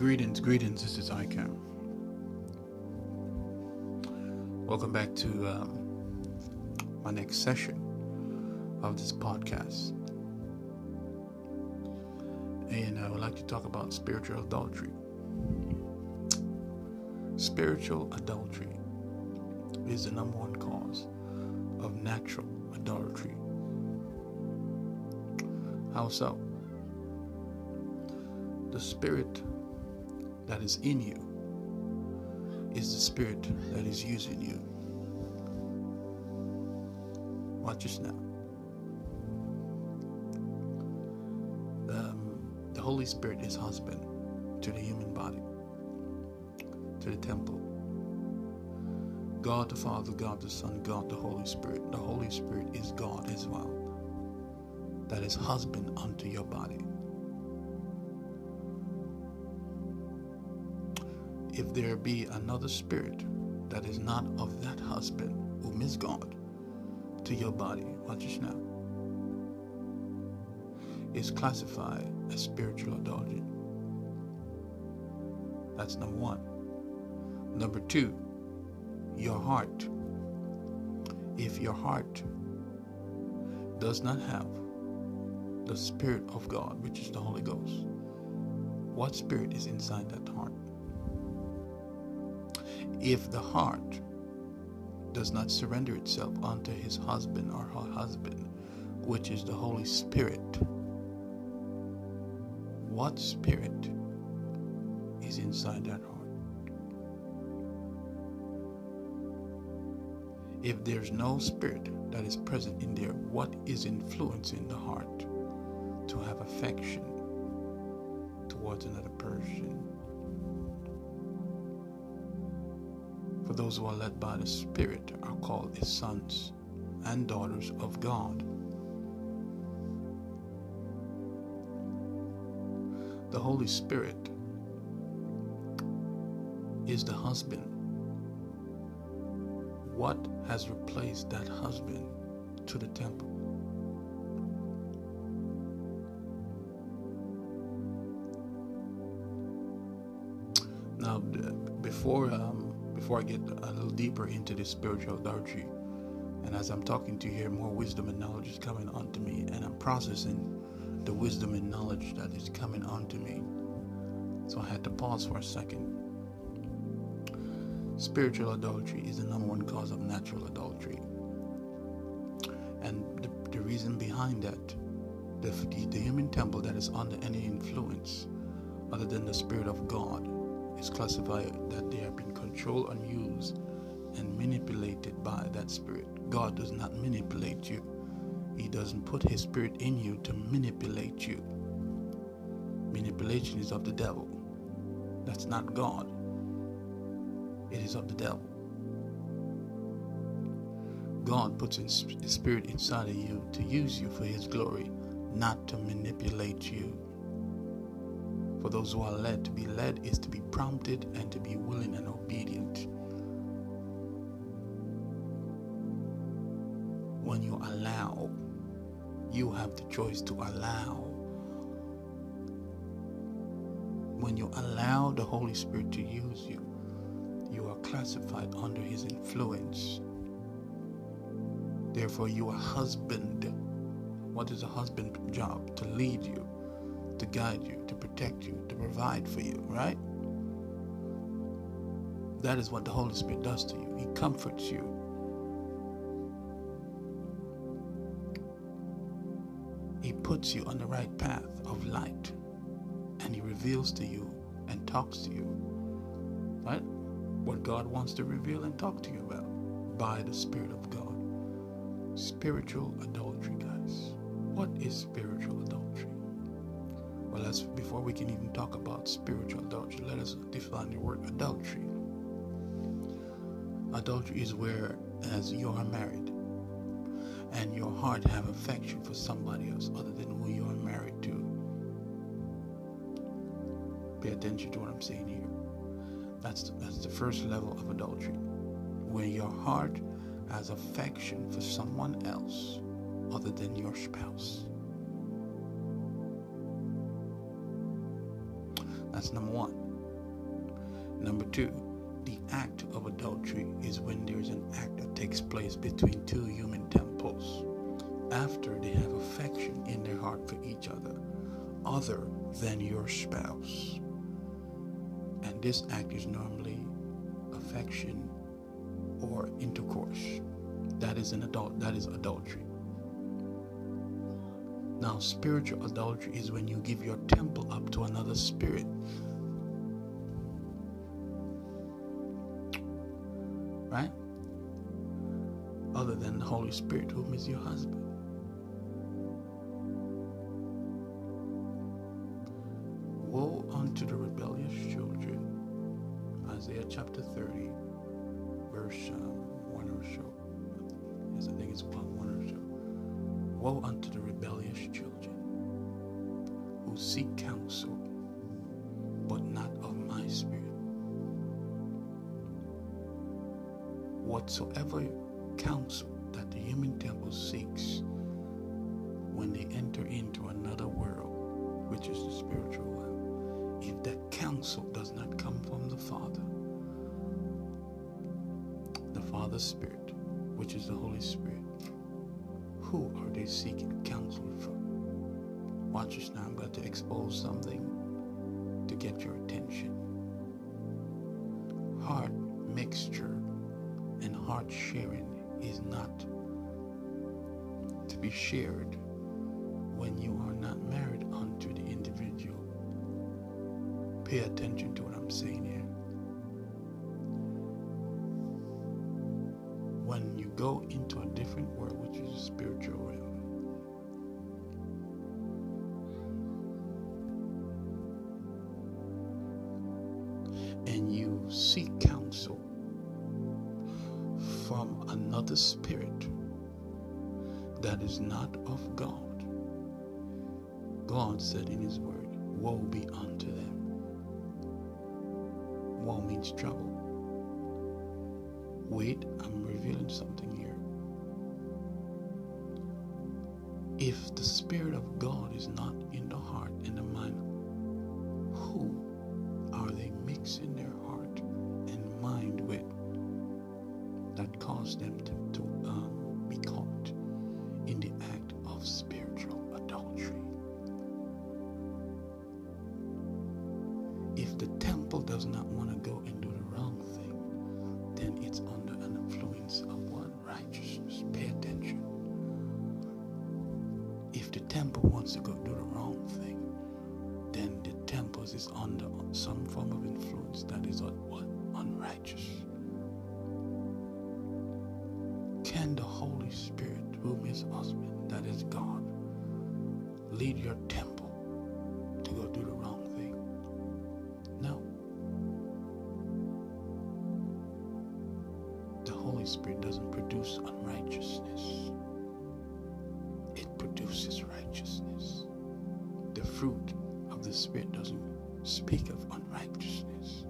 Greetings, greetings. This is ICAM. Welcome back to um, my next session of this podcast. And I would like to talk about spiritual adultery. Spiritual adultery is the number one cause of natural adultery. How so? The spirit that is in you is the spirit that is using you. Watch us now. Um, the Holy Spirit is husband to the human body, to the temple. God the Father, God the Son, God the Holy Spirit. The Holy Spirit is God as well. That is husband unto your body. If there be another spirit that is not of that husband whom is God to your body, watch this now, is classified as spiritual adultery. That's number one. Number two, your heart. If your heart does not have the Spirit of God, which is the Holy Ghost, what spirit is inside that heart? If the heart does not surrender itself unto his husband or her husband, which is the Holy Spirit, what spirit is inside that heart? If there's no spirit that is present in there, what is influencing the heart to have affection towards another person? For those who are led by the Spirit are called his sons and daughters of God. The Holy Spirit is the husband. What has replaced that husband to the temple? Now, before um, before I get a little deeper into this spiritual adultery, and as I'm talking to you here, more wisdom and knowledge is coming onto me, and I'm processing the wisdom and knowledge that is coming onto me. So I had to pause for a second. Spiritual adultery is the number one cause of natural adultery. And the, the reason behind that, the, the human temple that is under any influence other than the Spirit of God is classified that they have been controlled and used and manipulated by that spirit. God does not manipulate you. He doesn't put his spirit in you to manipulate you. Manipulation is of the devil. That's not God. It is of the devil. God puts his spirit inside of you to use you for his glory, not to manipulate you. For those who are led, to be led is to be prompted and to be willing and obedient. When you allow, you have the choice to allow. When you allow the Holy Spirit to use you, you are classified under His influence. Therefore, you are husband. What is a husband's job? To lead you to guide you, to protect you, to provide for you, right? That is what the Holy Spirit does to you. He comforts you. He puts you on the right path of light and He reveals to you and talks to you, right? What God wants to reveal and talk to you about by the Spirit of God. Spiritual adultery, guys. What is spiritual adultery? Well, let's before we can even talk about spiritual adultery, let us define the word adultery. Adultery is where as you are married and your heart have affection for somebody else other than who you are married to. Pay attention to what I'm saying here. That's the, that's the first level of adultery. When your heart has affection for someone else other than your spouse. That's number one. Number two, the act of adultery is when there is an act that takes place between two human temples after they have affection in their heart for each other, other than your spouse. And this act is normally affection or intercourse. That is an adult that is adultery. Now, spiritual adultery is when you give your temple up to another spirit. Right? Other than the Holy Spirit, whom is your husband. Woe unto the rebellious children. Isaiah chapter 30, verse um, 1 or so. I think it's 1, 1 or so. Woe unto the rebellious children who seek counsel, but not of my spirit. Whatsoever counsel that the human temple seeks when they enter into another world, which is the spiritual world, if that counsel does not come from the Father, the Father's Spirit, which is the Holy Spirit, who they seeking counsel from? Watch this now. I'm going to expose something to get your attention. Heart mixture and heart sharing is not to be shared when you are not married unto the individual. Pay attention to what I'm saying here. When you go into a different world, which is a spiritual realm, seek counsel from another spirit that is not of God, God said in His Word, Woe be unto them. Woe means trouble. Wait, I'm revealing something here. If the Spirit of God is not in the heart and the mind, cause them to, to um, be caught in the act of spiritual adultery? If the temple does not want to go and do the wrong thing, then it's under an influence of what? Righteousness. Pay attention. If the temple wants to go do the wrong thing, then the temple is under some form of influence that is what? Unrighteous. Can the Holy Spirit, whom Miss husband, that is God, lead your temple to go do the wrong thing? No. The Holy Spirit doesn't produce unrighteousness, it produces righteousness. The fruit of the Spirit doesn't speak of unrighteousness,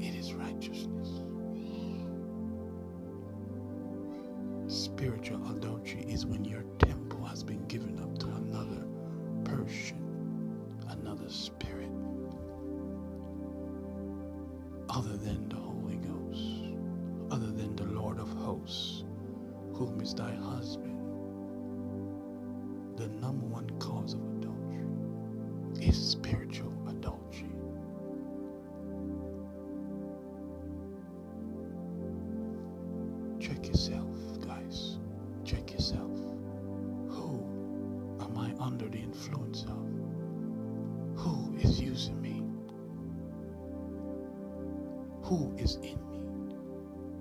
it is righteousness. Spiritual adultery is when your temple has been given up to another person, another spirit, other than the Holy Ghost, other than the Lord of hosts, whom is thy husband. Check yourself, guys. Check yourself. Who am I under the influence of? Who is using me? Who is in me?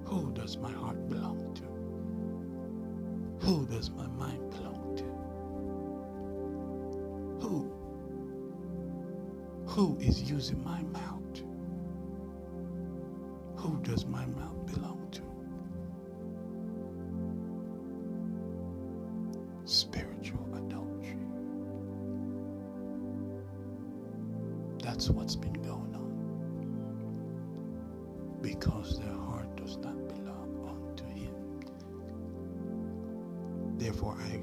Who does my heart belong to? Who does my mind belong to? Who? Who is using my mouth? Who does my Because their heart does not belong unto Him. Therefore, I,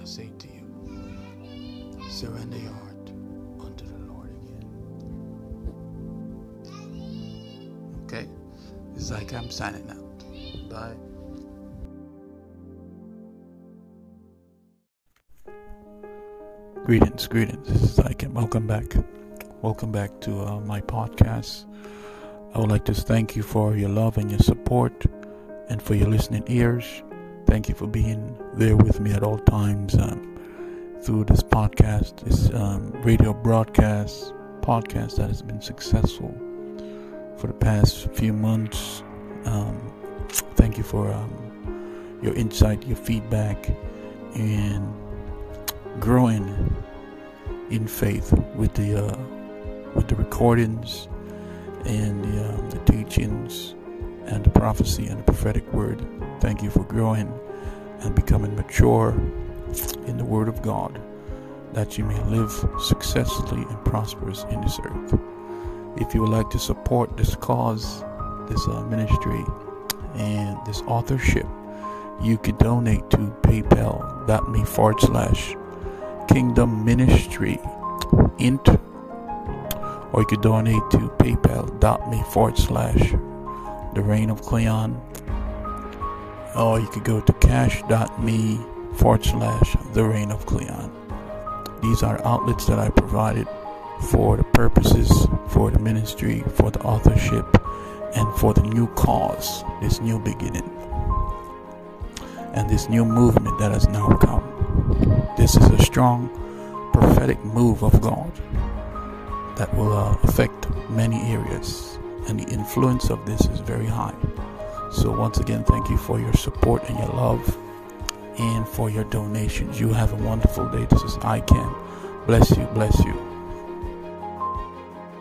I say to you, surrender your heart unto the Lord again. Okay? It's like I'm signing out. Bye. Greetings, greetings. This is Ike. Welcome back. Welcome back to uh, my podcast. I would like to thank you for your love and your support and for your listening ears. Thank you for being there with me at all times um, through this podcast, this um, radio broadcast, podcast that has been successful for the past few months. Um, thank you for um, your insight, your feedback, and growing in faith with the uh, with the recordings and the, um, the teachings and the prophecy and the prophetic word. Thank you for growing and becoming mature in the Word of God, that you may live successfully and prosperous in this earth. If you would like to support this cause, this uh, ministry, and this authorship, you can donate to paypal.me forward slash kingdom ministry int or you could donate to paypal.me forward slash the reign of Cleon or you could go to cash.me forward slash the reign of Cleon. These are outlets that I provided for the purposes, for the ministry, for the authorship, and for the new cause, this new beginning, and this new movement that has now come. This is a strong prophetic move of God that will uh, affect many areas, and the influence of this is very high. So, once again, thank you for your support and your love and for your donations. You have a wonderful day. This is I Can. Bless you, bless you.